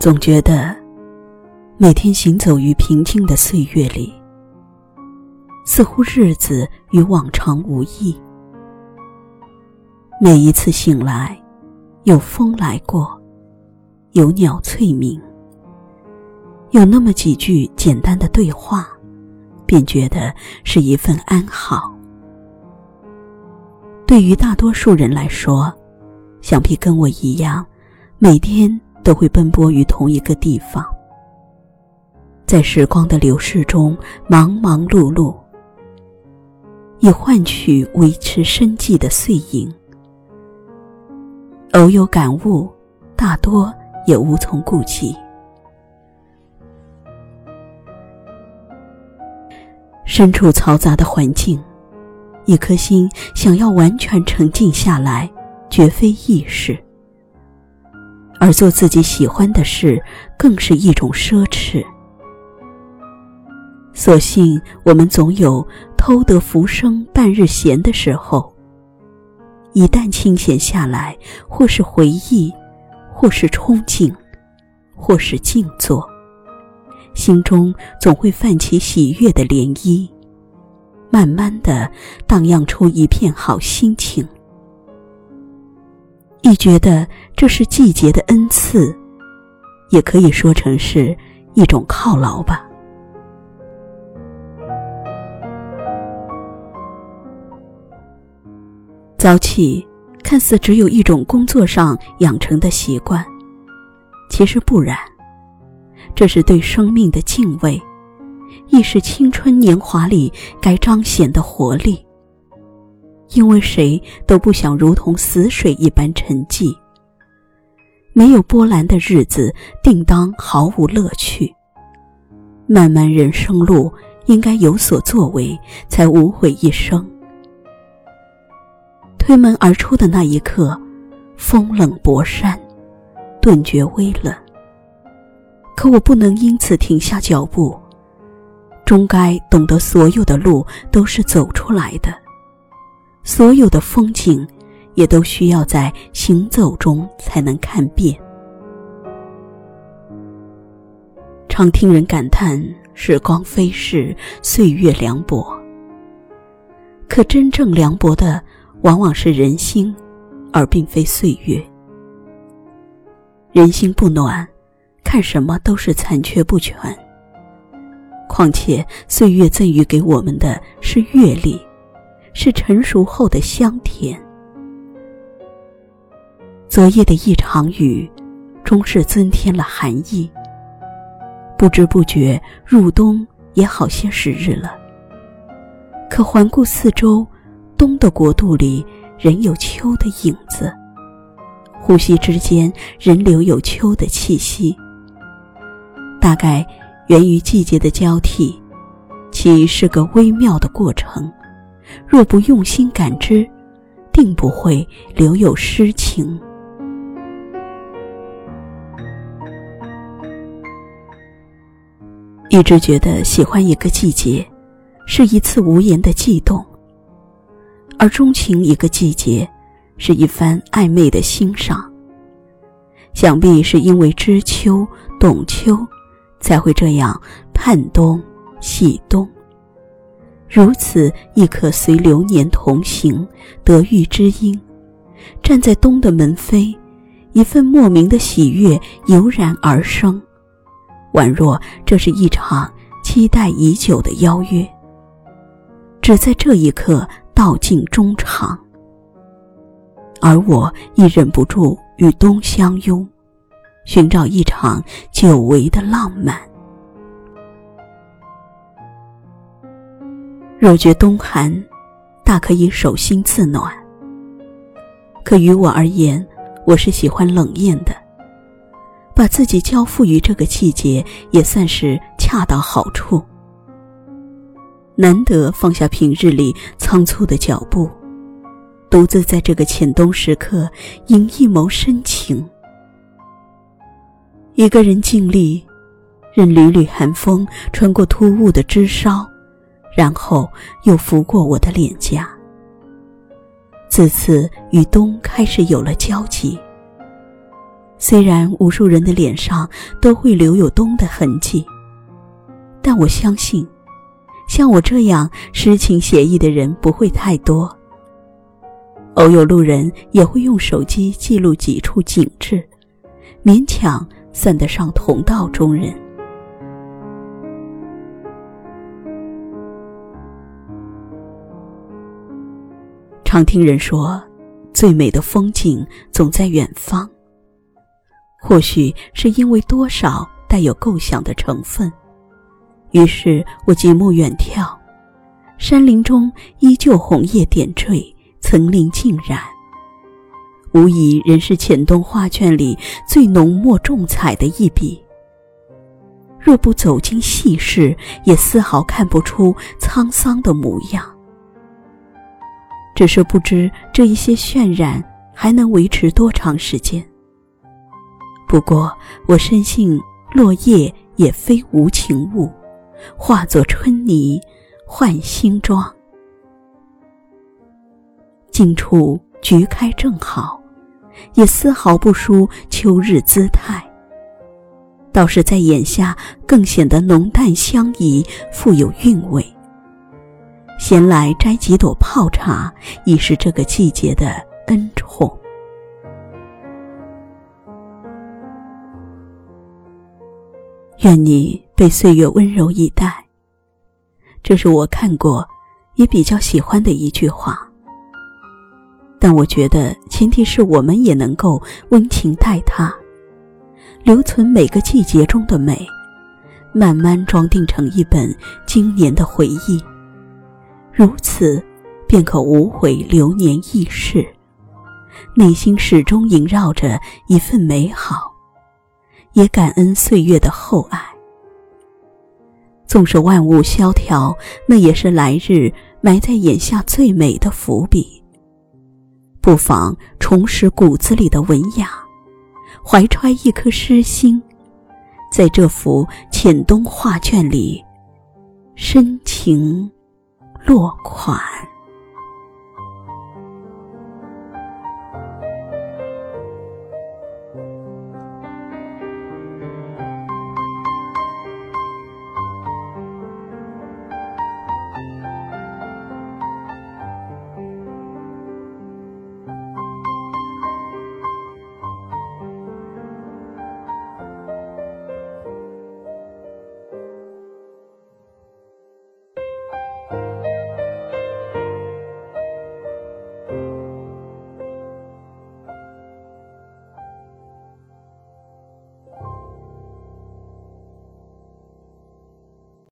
总觉得每天行走于平静的岁月里，似乎日子与往常无异。每一次醒来，有风来过，有鸟翠鸣，有那么几句简单的对话，便觉得是一份安好。对于大多数人来说，想必跟我一样，每天。都会奔波于同一个地方，在时光的流逝中忙忙碌碌，以换取维持生计的碎银。偶有感悟，大多也无从顾及。身处嘈杂的环境，一颗心想要完全沉静下来，绝非易事。而做自己喜欢的事，更是一种奢侈。所幸我们总有偷得浮生半日闲的时候。一旦清闲下来，或是回忆，或是憧憬，或是静坐，心中总会泛起喜悦的涟漪，慢慢的荡漾出一片好心情。亦觉得这是季节的恩赐，也可以说成是一种犒劳吧。早起看似只有一种工作上养成的习惯，其实不然，这是对生命的敬畏，亦是青春年华里该彰显的活力。因为谁都不想如同死水一般沉寂。没有波澜的日子，定当毫无乐趣。漫漫人生路，应该有所作为，才无悔一生。推门而出的那一刻，风冷薄衫，顿觉微冷。可我不能因此停下脚步，终该懂得，所有的路都是走出来的。所有的风景，也都需要在行走中才能看遍。常听人感叹时光飞逝，岁月凉薄。可真正凉薄的，往往是人心，而并非岁月。人心不暖，看什么都是残缺不全。况且岁月赠予给我们的是阅历。是成熟后的香甜。昨夜的一场雨，终是增添了寒意。不知不觉入冬也好些时日了。可环顾四周，冬的国度里仍有秋的影子，呼吸之间仍留有秋的气息。大概源于季节的交替，其是个微妙的过程。若不用心感知，定不会留有诗情。一直觉得喜欢一个季节，是一次无言的悸动；而钟情一个季节，是一番暧昧的欣赏。想必是因为知秋、懂秋，才会这样盼冬、喜冬。如此亦可随流年同行，得遇知音，站在冬的门扉，一份莫名的喜悦油然而生，宛若这是一场期待已久的邀约。只在这一刻道尽衷肠，而我亦忍不住与冬相拥，寻找一场久违的浪漫。若觉冬寒，大可以手心自暖。可于我而言，我是喜欢冷艳的，把自己交付于这个季节，也算是恰到好处。难得放下平日里仓促的脚步，独自在这个浅冬时刻，饮一眸深情。一个人静立，任缕缕寒风穿过突兀的枝梢。然后又拂过我的脸颊。自此与冬开始有了交集。虽然无数人的脸上都会留有冬的痕迹，但我相信，像我这样诗情写意的人不会太多。偶有路人也会用手机记录几处景致，勉强算得上同道中人。常听人说，最美的风景总在远方。或许是因为多少带有构想的成分，于是我极目远眺，山林中依旧红叶点缀，层林尽染，无疑仍是浅东画卷里最浓墨重彩的一笔。若不走进细视，也丝毫看不出沧桑的模样。只是不知这一些渲染还能维持多长时间。不过，我深信落叶也非无情物，化作春泥换新装。近处菊开正好，也丝毫不输秋日姿态。倒是在眼下更显得浓淡相宜，富有韵味。闲来摘几朵泡茶，已是这个季节的恩宠。愿你被岁月温柔以待。这是我看过，也比较喜欢的一句话。但我觉得前提是我们也能够温情待它，留存每个季节中的美，慢慢装订成一本经年的回忆。如此，便可无悔流年易逝，内心始终萦绕着一份美好。也感恩岁月的厚爱。纵使万物萧条，那也是来日埋在眼下最美的伏笔。不妨重拾骨子里的文雅，怀揣一颗诗心，在这幅浅冬画卷里深情落款。